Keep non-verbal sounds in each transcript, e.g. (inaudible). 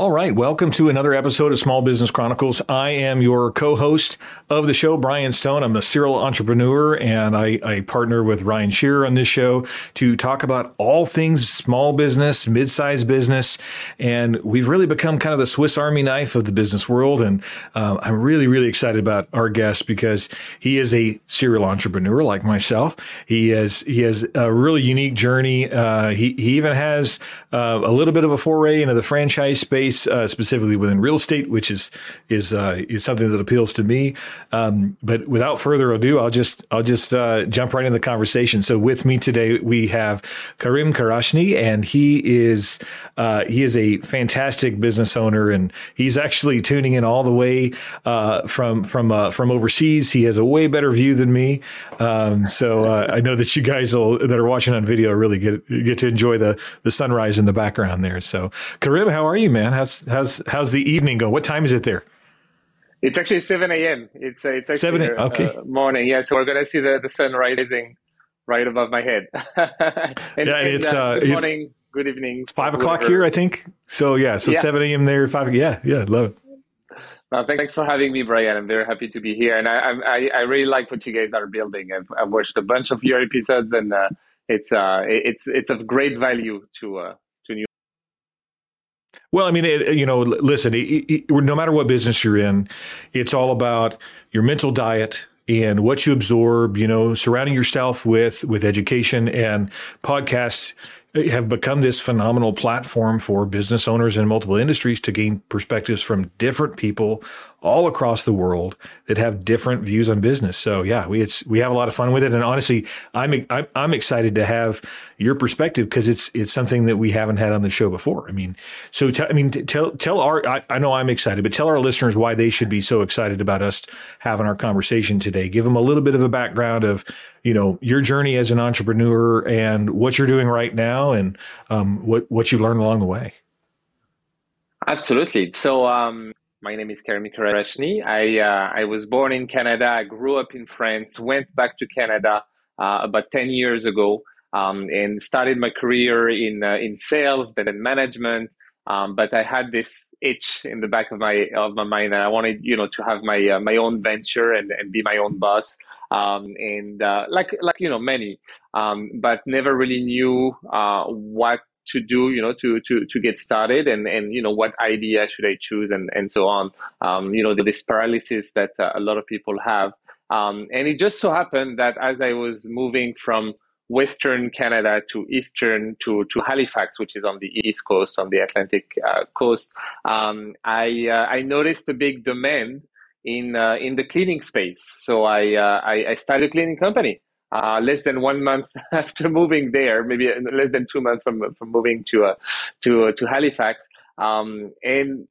All right, welcome to another episode of Small Business Chronicles. I am your co-host of the show, Brian Stone. I'm a serial entrepreneur, and I, I partner with Ryan Shearer on this show to talk about all things small business, mid-sized business, and we've really become kind of the Swiss Army knife of the business world. And uh, I'm really, really excited about our guest because he is a serial entrepreneur like myself. He has he has a really unique journey. Uh, he he even has uh, a little bit of a foray into the franchise space space, uh, specifically within real estate, which is is uh, is something that appeals to me. Um, but without further ado, I'll just I'll just uh, jump right into the conversation. So with me today we have Karim Kerachni, and he is uh, he is a fantastic business owner, and he's actually tuning in all the way uh, from from uh, from overseas. He has a way better view than me, um, so I know that you guys will, that are watching on video really get get to enjoy the the sunrise in the background there. So Karim, how are you, man? How's how's how's the evening go? What time is it there? It's actually seven a.m. It's uh, it's actually seven. Okay. Uh, morning. Yeah, so we're gonna see the, the sun rising right above my head. (laughs) and, yeah, and it's uh, good morning, it, good evening. It's five o'clock here, I think. So yeah, so yeah. seven a.m. there, five. Yeah, yeah, love it. Well, thanks for having me, Brian. I'm very happy to be here, and I I, I really like what you guys are building. I've, I've watched a bunch of your episodes, and uh, it's uh it's it's of great value to uh, well, I mean, it, you know, listen, it, it, no matter what business you're in, it's all about your mental diet and what you absorb. You know, surrounding yourself with with education and podcasts have become this phenomenal platform for business owners in multiple industries to gain perspectives from different people all across the world that have different views on business. So yeah, we it's we have a lot of fun with it, and honestly, I'm I'm, I'm excited to have your perspective because it's it's something that we haven't had on the show before. I mean, so t- I mean, t- tell tell our I, I know I'm excited, but tell our listeners why they should be so excited about us having our conversation today. Give them a little bit of a background of you know your journey as an entrepreneur and what you're doing right now, and um, what what you learned along the way. Absolutely. So um, my name is Karim Kerachni. I, uh, I was born in Canada. I grew up in France, went back to Canada uh, about 10 years ago, um, and started my career in, uh, in sales, then in management. Um, but I had this itch in the back of my of my mind, and I wanted, you know, to have my uh, my own venture and, and be my own boss. Um, and uh, like like you know many, um, but never really knew uh, what to do, you know, to to to get started, and and you know what idea should I choose, and and so on. Um, you know, this paralysis that uh, a lot of people have, um, and it just so happened that as I was moving from Western Canada to Eastern to to Halifax, which is on the East Coast, on the Atlantic uh, coast, um, I uh, I noticed a big demand in uh, in the cleaning space. So I, uh, I, I started a cleaning company uh, less than one month (laughs) after moving there, maybe less than two months from from moving to uh, to uh, to Halifax, um, and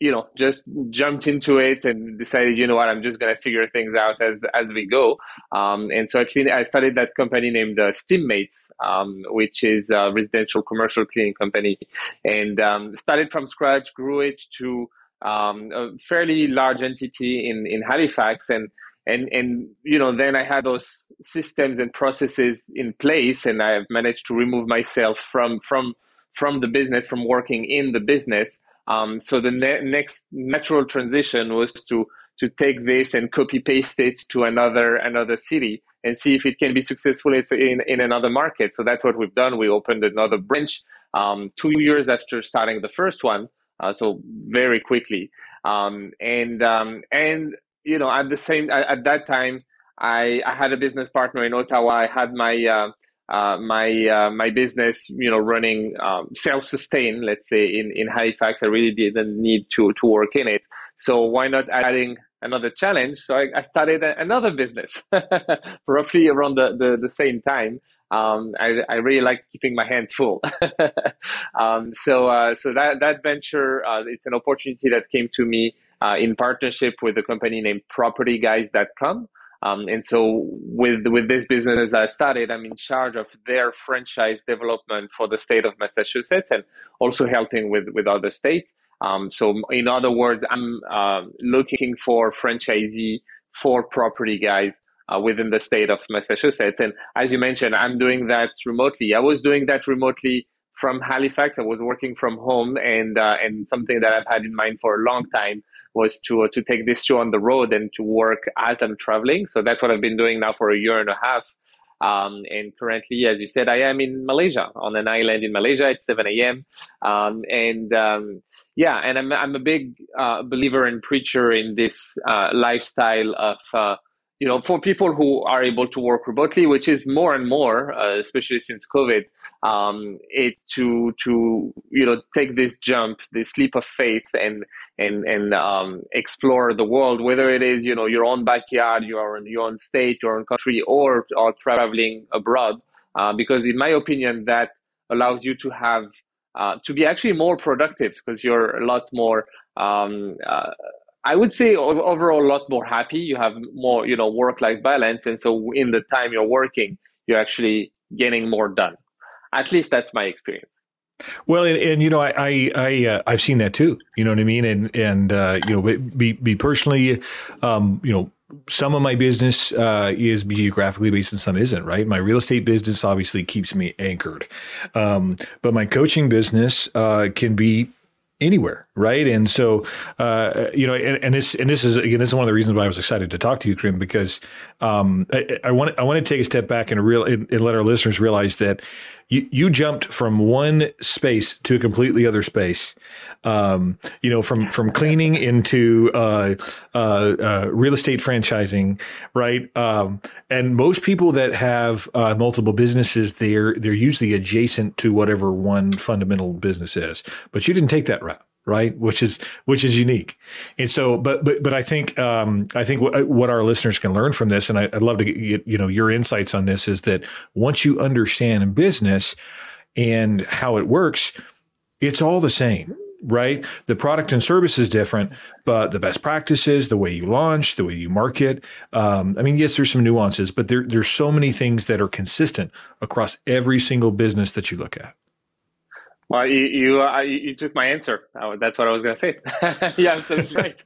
you know just jumped into it and decided, you know what, I'm just gonna figure things out as as we go. Um, and so I I started that company named uh, Steammates, um, which is a residential commercial cleaning company, and um, started from scratch, grew it to um, a fairly large entity in in Halifax. And and and you know then i had those systems and processes in place and i've managed to remove myself from from from the business from working in the business. Um, so the ne- next natural transition was to to take this and copy paste it to another another city and see if it can be successful in, in another market. So that's what we've done. We opened another branch um, two years after starting the first one uh, so very quickly um, and um, and you know, at the same at, at that time, I, I had a business partner in Ottawa. I had my uh, uh, my uh, my business, you know, running um, self-sustained. Let's say in in Halifax, I really didn't need to to work in it. So why not adding another challenge? So I, I started another business, (laughs) roughly around the, the, the same time. Um, I, I really like keeping my hands full. (laughs) um, so uh, so that that venture, uh, it's an opportunity that came to me uh, in partnership with a company named PropertyGuys.com. Um, and so with with this business I started, I'm in charge of their franchise development for the state of Massachusetts and also helping with with other states. Um, so in other words, I'm uh, looking for franchisee for property guys uh, within the state of Massachusetts. And as you mentioned, I'm doing that remotely. I was doing that remotely from Halifax. I was working from home, and uh, and something that I've had in mind for a long time was to uh, to take this show on the road and to work as I'm traveling. So that's what I've been doing now for a year and a half. Um, and currently, as you said, I am in Malaysia on an island in Malaysia. at 7 a.m. Um, and um, yeah, and I'm, I'm a big uh, believer and preacher in this uh, lifestyle of uh, you know, for people who are able to work remotely, which is more and more, uh, especially since COVID, um, it's to to you know take this jump, this leap of faith, and and and um, explore the world, whether it is you know your own backyard, your your own state, your own country, or or traveling abroad. Uh, because in my opinion, that allows you to have uh, to be actually more productive because you're a lot more um, uh, I would say overall a lot more happy. You have more, you know, work-life balance, and so in the time you're working, you're actually getting more done. At least that's my experience. Well, and, and, you know, I I, I uh, I've seen that too. You know what I mean? And and uh, you know, be be personally, um, you know, some of my business uh, is geographically based and some isn't. Right? My real estate business obviously keeps me anchored, um, but my coaching business uh, can be anywhere, right? And so, uh, you know, and, and, this and this is again, this is one of the reasons why I was excited to talk to you, Karim, because um, I, I, want I want to take a step back and real and, and let our listeners realize that you you jumped from one space to a completely other space. Um, you know, from from cleaning into uh, uh, uh, real estate franchising, right? Um, and most people that have uh, multiple businesses, they're they're usually adjacent to whatever one fundamental business is. But you didn't take that route right? Which is which is unique. And so, but but but I think um, I think what, what our listeners can learn from this, and I, would love to get you know your insights on this, is that once you understand business and how it works, it's all the same. Right, the product and service is different, but the best practices, the way you launch, the way you market. Um, I mean, yes, there's some nuances, but there, there's so many things that are consistent across every single business that you look at. Well, you you, uh, you took my answer. That's what I was going to say. (laughs) yeah, that's (laughs) right.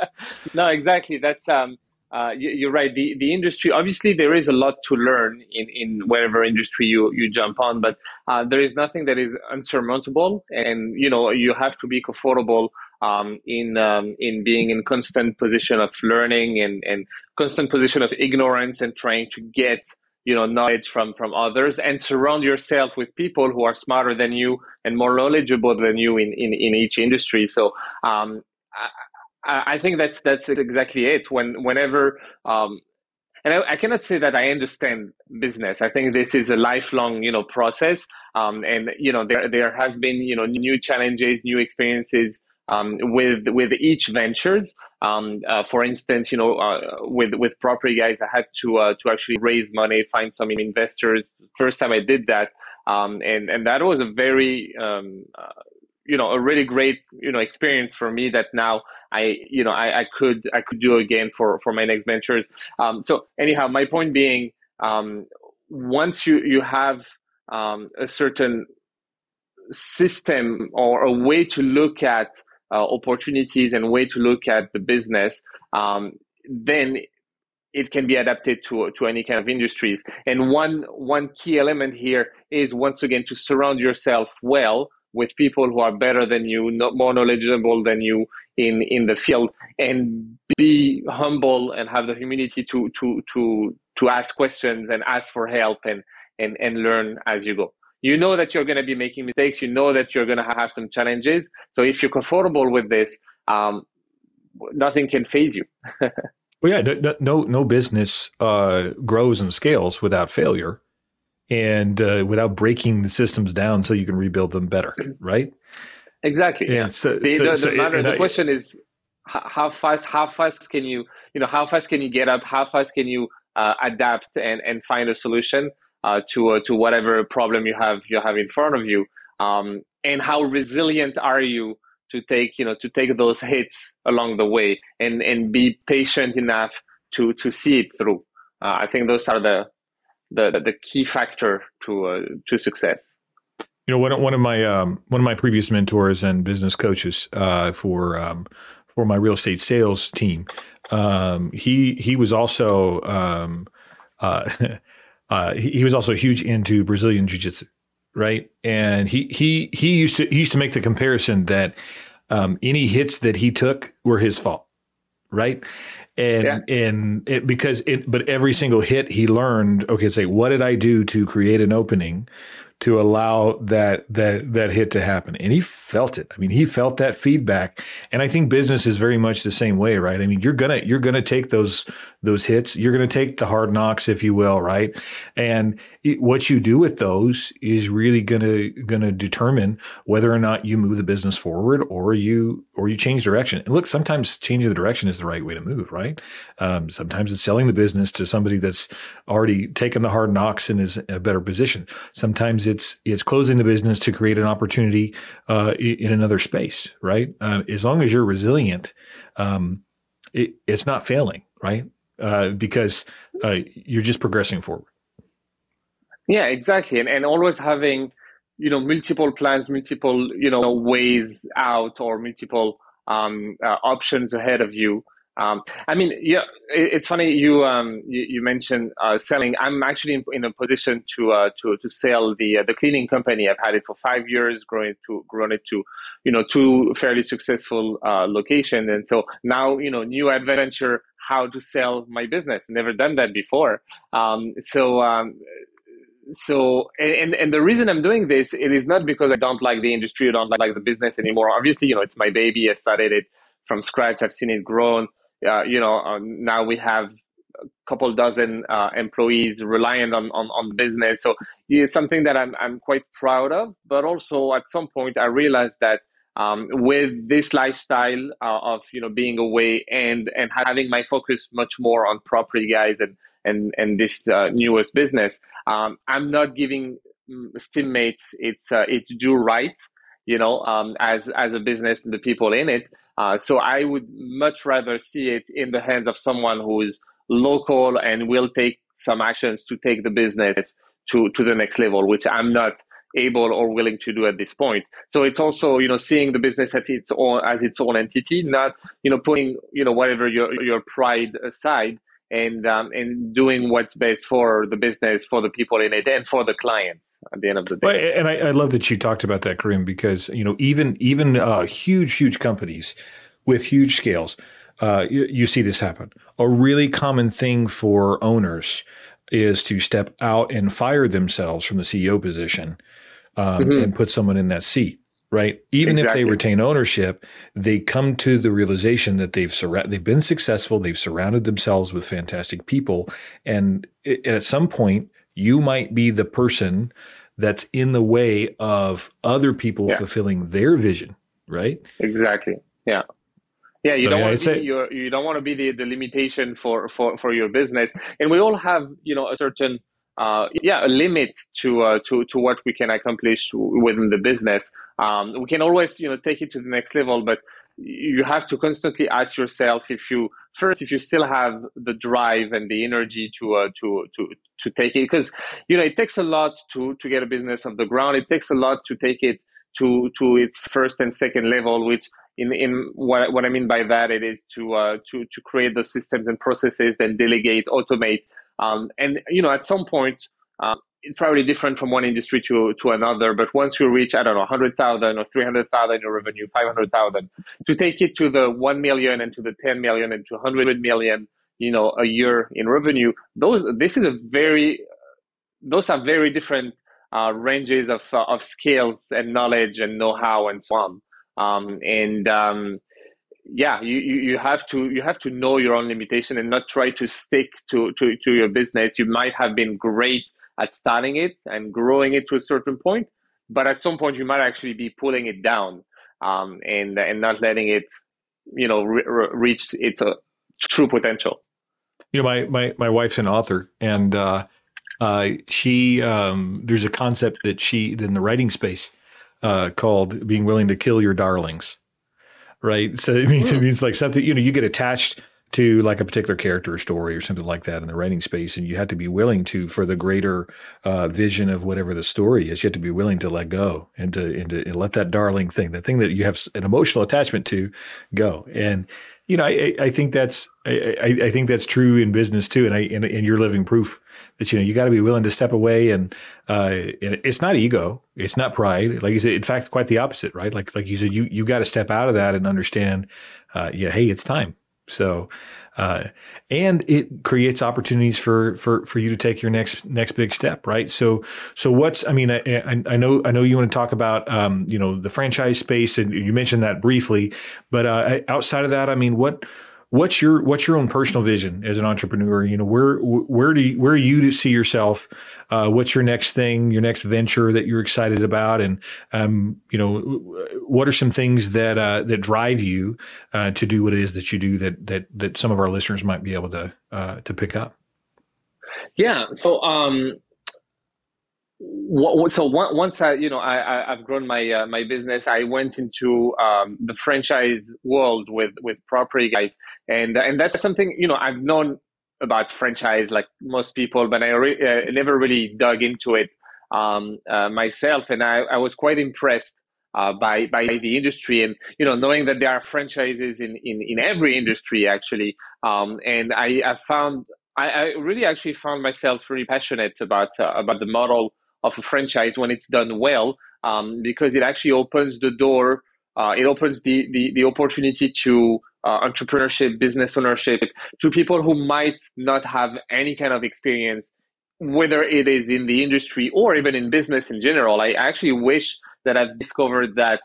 (laughs) no, exactly. That's um, uh, you, are right. The the industry obviously there is a lot to learn in in whatever industry you you jump on, but uh, there is nothing that is unsurmountable, and you know you have to be comfortable um, in um, in being in constant position of learning and and constant position of ignorance and trying to get you know knowledge from from others and surround yourself with people who are smarter than you and more knowledgeable than you in in, in each industry so um, I, I, think that's that's exactly it when whenever um, and I, I, cannot say that I understand business. I think this is a lifelong, you know, process. Um, and you know, there there has been, you know, new challenges, new experiences um, with with each ventures. Um, uh, for instance, you know, uh, with with property guys, I had to uh, to actually raise money, find some investors. First time I did that, um, and and that was a very um, uh, you know a really great you know experience for me that now I you know I, I could I could do again for for my next ventures. Um, so anyhow, my point being, um, once you you have a certain system or a way to look at uh, opportunities and way to look at the business, um, then it can be adapted to to any kind of industries. And one one key element here is once again to surround yourself well with people who are better than you, not more knowledgeable than you in in the field, and be humble and have the humility to to to to ask questions and ask for help and and and learn as you go you know that you're going to be making mistakes. You know that you're going to have some challenges. So if you're comfortable with this um, nothing can phase you. (laughs) Well yeah no no, no business uh, grows and scales without failure and uh, without breaking the systems down so you can rebuild them better (clears throat) right? Exactly yeah. So, the, so, the, so, the, matter, the I, question is how fast how fast can you you know how fast can you get up? How fast can you uh, adapt and, and find a solution uh, to uh, to whatever problem you have you have in front of you. Um, and how resilient are you to take you know to take those hits along the way and and be patient enough to to see it through? Uh, i think those are the the the key factor to uh, to success. You know one, one of my um, one of my previous mentors and business coaches uh, for um, for my real estate sales team um, he he was also um, uh, (laughs) Uh, he, he, was also huge into Brazilian jiu-jitsu, right? And he he he used to he used to make the comparison that um, any hits that he took were his fault, right? And yeah. and it, because it, but every single hit he learned. Okay, say what did I do to create an opening to allow that that that hit to happen. And he felt it. I mean he felt that feedback. And i think business is very much the same way right? I mean you're gonna you're gonna take those those hits. You're gonna take the hard knocks if you will right? And it, what you do with those is really gonna gonna determine whether or not you move the business forward or you or you change direction and look sometimes changing the direction is the right way to move right um, sometimes it's selling the business to somebody that's already taken the hard knocks and is in a better position sometimes it's it's closing the business to create an opportunity uh, in another space, right? Uh, as long as you're resilient, um, it, it's not failing, right? Uh, because uh, you're just progressing forward. Yeah, exactly, and and always having you know multiple plans, multiple you know ways out, or multiple um, uh, options ahead of you. Um, I mean, yeah, it, it's funny you um, you, you, mentioned uh, selling. I'm actually in, in a position to uh, to to sell the uh, the cleaning company. I've had it for five years, growing to grown it to you know two fairly successful uh, locations, and so now you know new adventure how to sell my business. Never done that before. Um, so um, so and and the reason i'm doing this it is not because i don't like the industry or don't like the business anymore obviously you know it's my baby i started it from scratch i've seen it grown uh, you know, uh, now we have a couple dozen uh, employees reliant on, on, on business. So it's something that I'm, I'm quite proud of. But also at some point, I realized that um, with this lifestyle uh, of you know being away and and having my focus much more on property guys and and and this uh, newest business, um, I'm not giving mm, Steammates its uh, its due right, you know, um, as as a business and the people in it. Uh, so I would much rather see it in the hands of someone who is local and will take some actions to take the business to, to the next level, which I'm not able or willing to do at this point. So it's also, you know, seeing the business as its own as its own entity, not, you know, putting, you know, whatever your your pride aside and um, and doing what's best for the business, for the people in it, and for the clients at the end of the day. Well, and I, I, love that you talked about that, Karim, because you know even even uh, huge huge companies with huge scales, uh, you, you see this happen. A really common thing for owners is to step out and fire themselves from the CEO position um, mm-hmm. and put someone in that seat right? Even exactly. if they retain ownership, they come to the realization that they've they've been successful, they've surrounded themselves with fantastic people, and it, at some point, you might be the person that's in the way of other people yeah. fulfilling their vision, right? Exactly. Yeah. Yeah, you so, don't yeah, want to be your, you don't want to be the, the limitation for, for, for your business. And we all have, you know, a certain uh, yeah, a limit to uh, to to what we can accomplish within the business. Um, we can always you know take it to the next level, but you have to constantly ask yourself if you first if you still have the drive and the energy to uh, to to to take it because you know it takes a lot to to get a business off the ground. It takes a lot to take it to to its first and second level, which in in what, what I mean by that it is to uh, to to create the systems and processes, then delegate, automate um, and you know, at some point, uh, it's probably different from one industry to to another. But once you reach, I don't know, hundred thousand or three hundred thousand in revenue, five hundred thousand, to take it to the one million and to the ten million and to hundred million, you know, a year in revenue, those this is a very those are very different uh, ranges of uh, of skills and knowledge and know how and so on. Um, and um, yeah you, you have to you have to know your own limitation and not try to stick to, to to your business. You might have been great at starting it and growing it to a certain point but at some point you might actually be pulling it down um, and and not letting it you know re- reach its uh, true potential. You know my my my wife's an author and uh, uh, she um, there's a concept that she in the writing space uh, called being willing to kill your darlings right? So it means it hmm. means like something you know you get attached to like a particular character or story or something like that in the writing space, and you have to be willing to for the greater uh, vision of whatever the story is. You have to be willing to let go and to and to and let that darling thing, the thing that you have an emotional attachment to, go and you know, I, I think that's I, I, think that's true in business too, and I and, and you're living proof that you know you got to be willing to step away, and, uh, and it's not ego, it's not pride, like you said. In fact, quite the opposite, right? Like like you said, you you got to step out of that and understand, uh, yeah, hey, it's time. So, uh, and it creates opportunities for for for you to take your next next big step, right? So so what's I mean I, I know I know you want to talk about um, you know the franchise space and you mentioned that briefly, but uh, outside of that, I mean what what's your what's your own personal vision as an entrepreneur? You know where where do you, where are you to see yourself? Uh, what's your next thing your next venture that you're excited about? And um, you know what are some things that uh, that drive you uh, to do what it is that you do that that that some of our listeners might be able to uh, to pick up? Yeah. So um so once I, you know, I, have grown my uh, my business, I went into um, the franchise world with with Property Guys, and and that's something you know I've known about franchise like most people, but I re- uh, never really dug into it um, uh, myself, and I, I was quite impressed uh, by by the industry and you know knowing that there are franchises in in, in every industry actually. Um, and I, I found I, I, really actually found myself really passionate about uh, about the model of a franchise when it's done well, um, because it actually opens the door. Uh, it opens the, the, the opportunity to uh, entrepreneurship, business ownership to people who might not have any kind of experience, whether it is in the industry or even in business in general. I actually wish that I've discovered that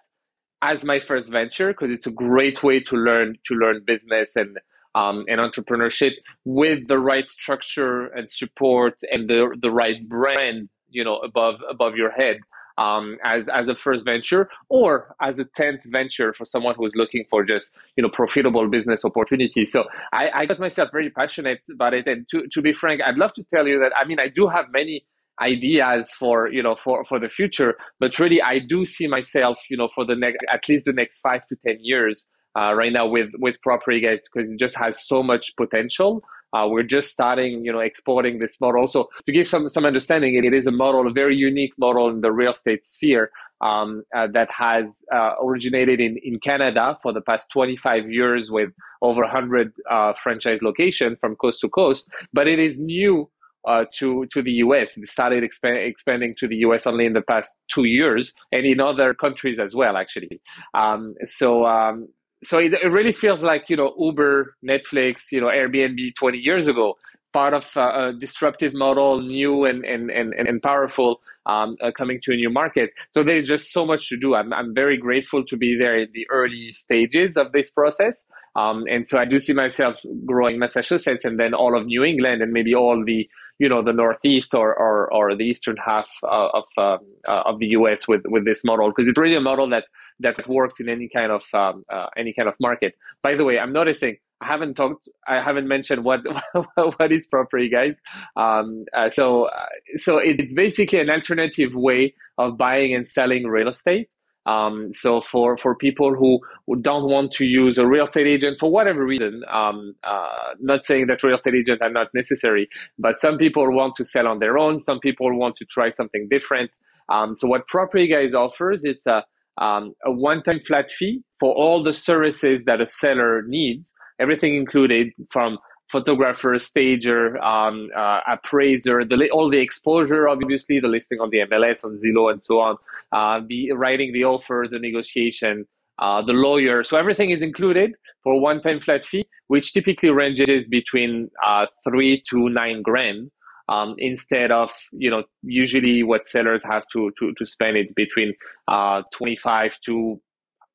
as my first venture because it's a great way to learn to learn business and um, and entrepreneurship with the right structure and support and the the right brand you know above above your head um, as as a first venture or as a tenth venture for someone who's looking for just you know profitable business opportunities. So I, I got myself very passionate about it, and to to be frank, I'd love to tell you that I mean I do have many ideas for you know for for the future, but really I do see myself you know for the next at least the next five to ten years. Uh, right now with with property guys because it just has so much potential uh, we're just starting, you know, exporting this model. So to give some some understanding, it, it is a model, a very unique model in the real estate sphere um, uh, that has uh, originated in, in Canada for the past 25 years with over 100 uh, franchise locations from coast to coast. But it is new uh, to to the US. It started exp- expanding to the US only in the past two years, and in other countries as well, actually. Um, so um, so it, it, really feels like you know Uber, Netflix, you know Airbnb 20 years ago, part of uh, a disruptive model, new and and and, and powerful, um, uh, coming to a new market. So there's just so much to do. I'm I'm very grateful to be there in the early stages of this process, um, and so I do see myself growing Massachusetts and then all of New England and maybe all the you know the northeast or or, or the eastern half uh, of um, uh, of the U.S. with with this model because it's really a model that that works in any kind of um, uh, any kind of market. By the way, I'm noticing I haven't talked, I haven't mentioned what (laughs) what is property, guys. Um, uh, so uh, so it's basically an alternative way of buying and selling real estate. Um, so for for people who, don't want to use a real estate agent for whatever reason, um, uh, not saying that real estate agents are not necessary, but some people want to sell on their own. Some people want to try something different. Um, so what Property Guys offers is a um, a one-time flat fee for all the services that a seller needs, everything included from photographer, stager, um, uh, appraiser, the, all the exposure, obviously, the listing on the MLS, on Zillow, and so on, uh, the writing the offer, the negotiation, uh, the lawyer. So everything is included for one-time flat fee, which typically ranges between uh, three to nine grand um, instead of you know usually what sellers have to to, to spend it between uh, 25 to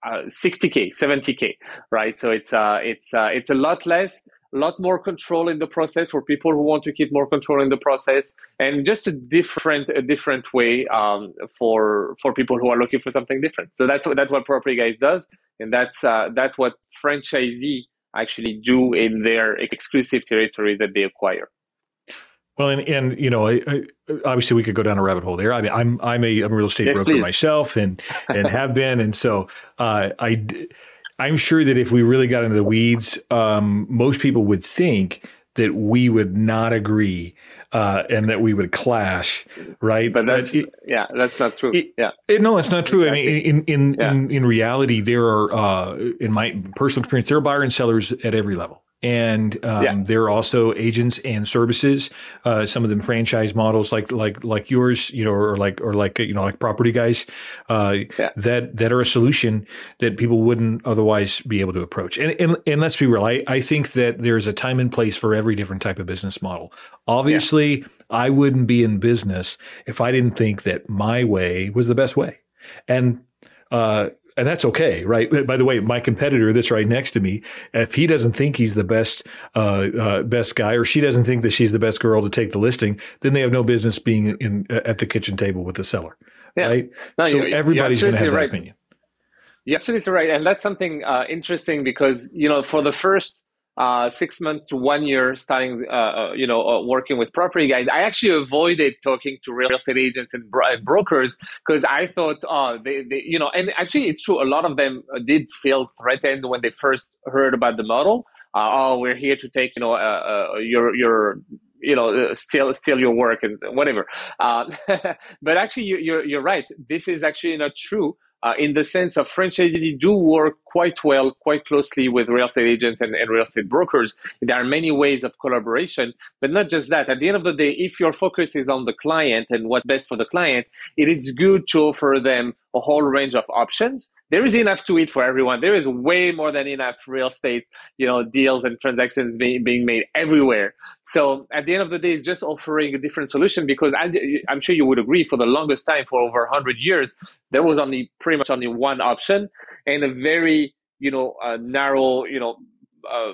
uh, 60k 70k right? So it's uh it's uh, it's a lot less a lot more control in the process for people who want to keep more control in the process and just a different a different way um, for for people who are looking for something different. So that's what that's what property guys does and that's uh, that's what franchisee actually do in their exclusive territory that they acquire well, and, and you know, I, I, obviously we could go down a rabbit hole there. I mean, I'm I'm a, I'm a real estate yes, broker please. myself, and (laughs) and have been, and so uh, I I'm sure that if we really got into the weeds, um, most people would think that we would not agree uh, and that we would clash, right? But that's it, yeah, that's not true. It, yeah, it, no, it's not true. Exactly. I mean, in in yeah. in, in reality, there are uh, in my personal experience, there are buyers and sellers at every level and um, yeah. there are also agents and services. Uh, some of them franchise models, like like like yours, you know, or like or like you know, like property guys, uh, yeah. that that are a solution that people wouldn't otherwise be able to approach. And and, and let's be real, I, I think that there's a time and place for every different type of business model. Obviously, yeah. I wouldn't be in business if I didn't think that my way was the best way. And uh, and that's okay, right? By the way, my competitor that's right next to me, if he doesn't think he's the best uh, uh, best guy, or she doesn't think that she's the best girl to take the listing, then they have no business being in at the kitchen table with the seller, yeah. right? No, so you're, everybody's going to have that opinion. You're absolutely right, and that's something uh, interesting because you know for the first uh, six months to one year starting, uh, uh, you know, uh, working with property guys, I actually avoided talking to real estate agents and, bro- and brokers because I thought, oh, they, they, you know, and actually it's true. A lot of them uh, did feel threatened when they first heard about the model. Uh, oh, we're here to take, you know, your, your, you know, steal, steal your work and whatever. (laughs) but actually, you, you're, you're right. This is actually not true uh, in the sense of franchisees do work quite well, quite closely with real estate agents and, and, real estate brokers. There are many ways of collaboration, but not just that. At the end of the day, if your focus is on the client and what's best for the client, it is good to offer them a whole range of options. There is enough to eat for everyone. There is way more than enough real estate, you know, deals and transactions being, being made everywhere. So at the end of the day, it's just offering a different solution because as I'm sure you would agree, for the longest time, for over 100 years, there was only pretty much only one option and a very, you know, uh, narrow, you know, uh,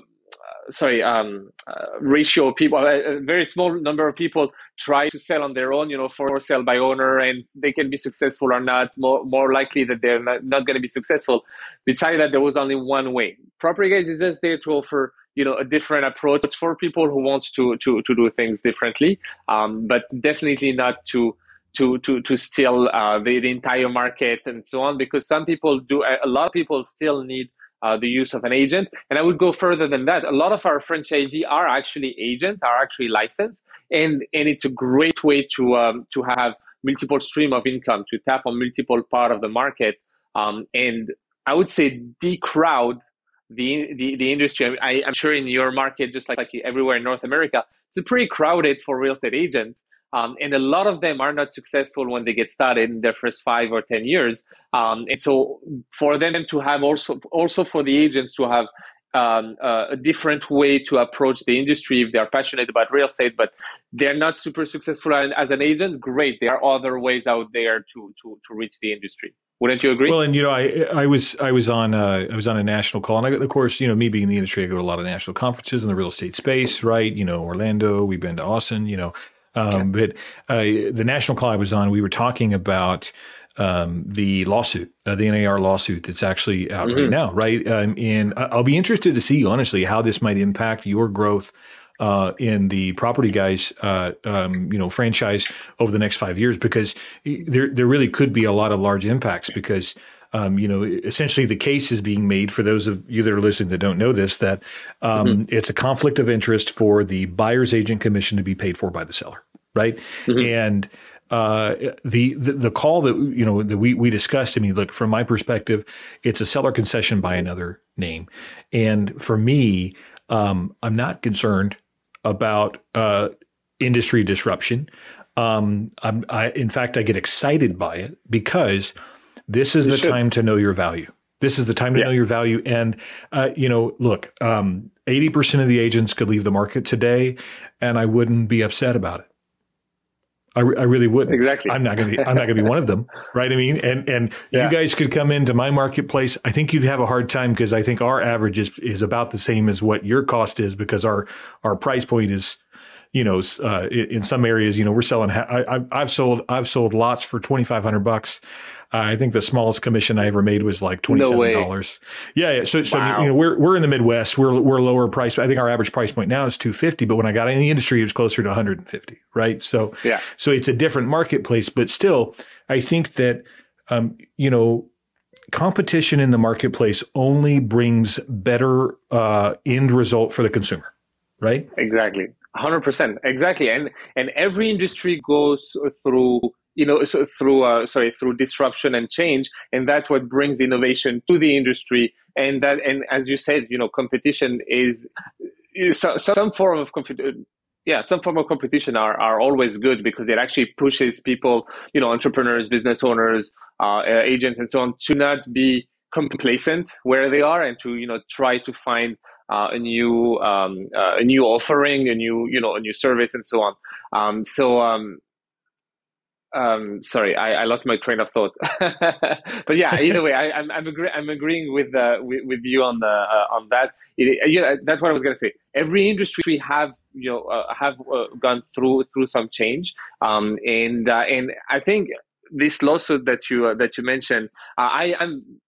sorry um, uh, ratio of people a, very small number of people try to sell on their own you know for sale by owner and they can be successful or not. More, more likely that they're not, not going to be successful. Besides that there was only one way. Property guys is just there to offer you know a different approach for people who want to to, to do things differently um, but definitely not to to to to steal uh, the, the entire market and so on because some people do a lot of people still need uh, the use of an agent. And I would go further than that. A lot of our franchisee are actually agents, are actually licensed, and and it's a great way to um, to have multiple stream of income to tap on multiple part of the market. Um, and I would say decrowd the the, the industry. I, am sure in your market, just like, like everywhere in North America, it's pretty crowded for real estate agents. Um, and a lot of them are not successful when they get started in their first five or 10 years. Um, and so for them to have also, also for the agents to have um, uh, a different way to approach the industry if they're passionate about real estate, but they're not super successful as an agent, great. There are other ways out there to, to, to reach the industry. Wouldn't you agree? Well, and you know, I I was I was on I was on a national call, and I, of course, you know, me being in the industry, I go to a lot of national conferences in the real estate space, right? You know, Orlando, we've been to Austin, you know, um, but uh, the national call I was on, we were talking about um, the lawsuit, uh, the NAR lawsuit that's actually out mm-hmm. right now, right? Um, and I'll be interested to see, honestly, how this might impact your growth uh, in the property guys, uh, um, you know, franchise over the next five years, because there there really could be a lot of large impacts because um, you know, essentially the case is being made for those of you that are listening that don't know this that um, mm-hmm. it's a conflict of interest for the buyer's agent commission to be paid for by the seller, right? Mm-hmm. And uh, the, the, the call that you know that we we discussed. I mean, look from my perspective, it's a seller concession by another name, and for me, um, I'm not concerned about uh, industry disruption. Um, I'm, I, in fact, I get excited by it because this is you the should. time to know your value. This is the time to yeah. know your value. And, uh, you know, look, um, 80% of the agents could leave the market today, and I wouldn't be upset about it. I, I really wouldn't. Exactly. I'm not going to be. I'm not to be one of them, right? I mean, and and yeah. you guys could come into my marketplace. I think you'd have a hard time because I think our average is is about the same as what your cost is because our our price point is you know, uh, in some areas, you know, we're selling. I, have sold I've sold lots for twenty five hundred bucks. Uh, I think the smallest commission I ever made was like twenty seven dollars. No yeah, yeah. So, so wow. you know, we're we're in the Midwest. We're we're lower price. I think our average price point now is two fifty. But when I got in the industry, it was closer to one hundred and fifty. Right. So yeah. So it's a different marketplace, but still, I think that um, you know competition in the marketplace only brings better uh, end result for the consumer right exactly Hundred percent, exactly, and and every industry goes through you know so through uh, sorry through disruption and change, and that's what brings innovation to the industry. And that and as you said, you know, competition is, is some form of competition yeah some form of competition are, are always good because it actually pushes people you know entrepreneurs business owners uh, agents and so on to not be complacent where they are and to you know try to find uh, a new um, uh, a new offering, a new you know a new service, and so on. Um, so um, um, sorry, I, I, lost my train of thought. (laughs) but yeah, either way, I, am I'm, I'm, agree, I'm agreeing with, uh, with, with you on the uh, on that. It, that's what I was gonna say. Every industry have you know uh, have uh, gone through through some change, um, and uh, and I think this lawsuit that you uh, that you mentioned, I am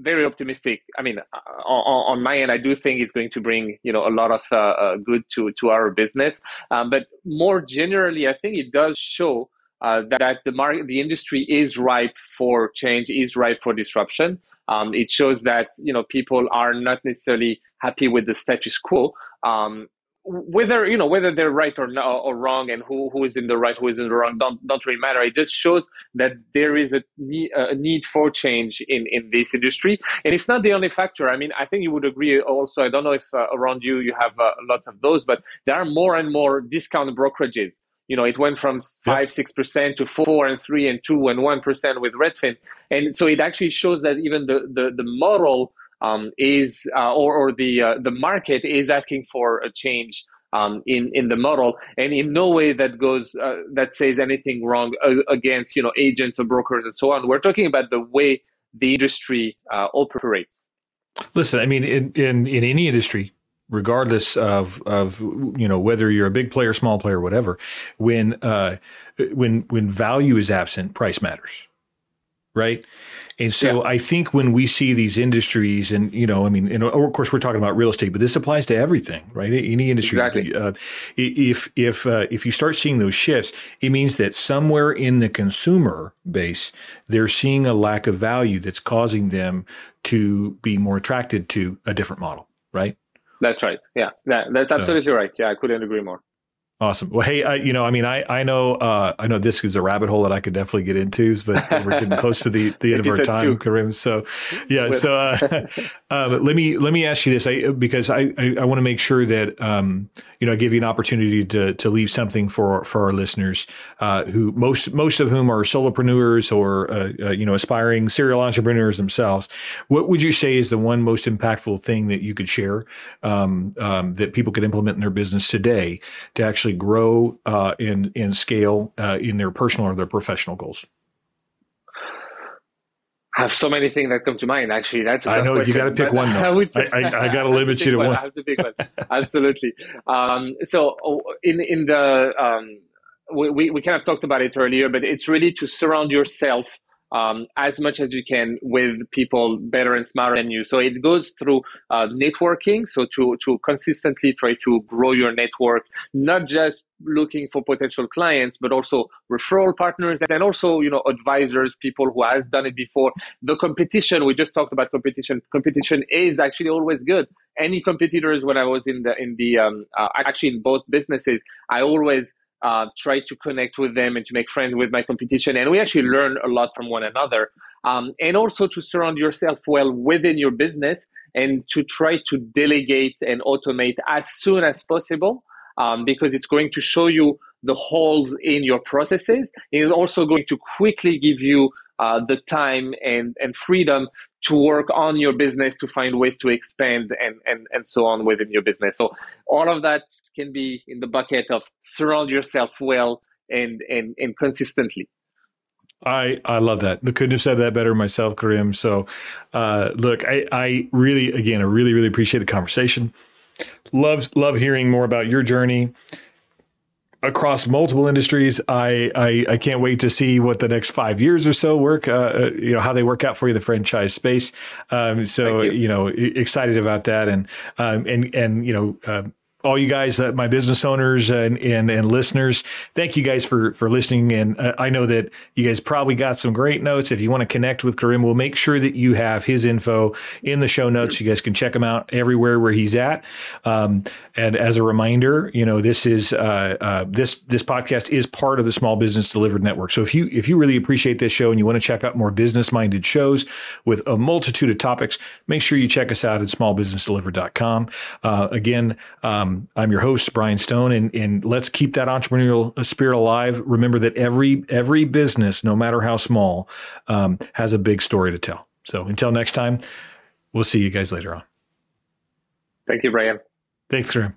very optimistic. I mean, uh, on, on, my end, I do think it's going to bring you know a lot of uh, uh, good to to our business. Um, but more generally, I think it does show uh, that, that, the market, the industry is ripe for change, is ripe for disruption. Um, it shows that you know people are not necessarily happy with the status quo. Um, whether you know whether they're right or no, or wrong and who, who is in the right who is in the wrong don't, don't really matter it just shows that there is a need, a need for change in in this industry and it's not the only factor i mean i think you would agree also i don't know if uh, around you you have uh, lots of those but there are more and more discount brokerages you know it went from five six percent to four and three and two and one percent with redfin and so it actually shows that even the the, the model um, is uh, or, or the uh, the market is asking for a change um, in in the model, and in no way that goes uh, that says anything wrong uh, against you know agents or brokers and so on. We're talking about the way the industry uh, operates. Listen, I mean, in, in in any industry, regardless of of you know whether you're a big player, small player, whatever, when uh, when when value is absent, price matters right? And so yeah. I think when we see these industries, and you know, I mean, and of course we're talking about real estate, but this applies to everything, right? Any industry. Exactly. Uh, if if uh, if you start seeing those shifts, it means that somewhere in the consumer base, they're seeing a lack of value that's causing them to be more attracted to a different model, right? That's right. Yeah, that, that's absolutely so, right. Yeah, I couldn't agree more. Awesome. Well, hey, I, you know, I mean, I, I know, uh, I know this is a rabbit hole that I could definitely get into, but we're getting (laughs) close to the, the end of our time. Karim. So, yeah. so, uh, uh, (laughs) (laughs) let me let me ask you this, I, because I I, I want to make sure that um, you know I give you an opportunity to to leave something for for our listeners, uh, who most most of whom are solopreneurs or uh, uh, you know aspiring serial entrepreneurs themselves. What would you say is the one most impactful thing that you could share um, um, that people could implement in their business today to actually actually grow uh, and, and scale uh, in their personal or their professional goals? I have so many things that come to mind. Actually, that's I know question, you got to pick one. (laughs) I, would, I, I, I (laughs) got to limit you to one. one. I have to pick one. Absolutely. Um, so oh, in in the um, we we kind of talked about it earlier, but it's really to surround yourself um, as much as you can with people better and smarter than you. So it goes through uh, networking. So to, to consistently try to grow your network, not just looking for potential clients, but also referral partners and also, you know, advisors, people who has done it before. The competition, we just talked about competition. Competition is actually always good. Any competitors when I was in the, in the, um, uh, actually in both businesses, I always uh, try to connect with them and to make friends with my competition. And we actually learn a lot from one another. Um, and also to surround yourself well within your business and to try to delegate and automate as soon as possible um, because it's going to show you the holes in your processes. It's also going to quickly give you uh, the time and, and freedom to work on your business to find ways to expand and, and, and so on within your business. So all of that can be in the bucket of surround yourself well and, and, and consistently. I, I love that. I couldn't have said that better myself, Karim. So, uh, look, I, I really, again, I really, really appreciate the conversation. Love, love hearing more about your journey across multiple industries. I, I, I can't wait to see what the next five years or so work. Uh, uh you know how they work out for you the franchise space. Um, so you. you. know excited about that and um, and and you know. Uh, all you guys, uh, my business owners and, and, and listeners, thank you guys for for listening. And uh, I know that you guys probably got some great notes. If you want to connect with Karim, we'll make sure that you have his info in the show notes. You guys can check him out everywhere where he's at. Um, and as a reminder, you know this is uh, uh, this this podcast is part of the Small Business Delivered Network. So if you if you really appreciate this show and you want to check out more business minded shows with a multitude of topics, make sure you check us out at smallbusinessdelivered.com. Uh, again, um, I'm your host Brian Stone, and and let's keep that entrepreneurial spirit alive. Remember that every every business, no matter how small, um, has a big story to tell. So until next time, we'll see you guys later on. Thank you, Brian. Thanks, Karim.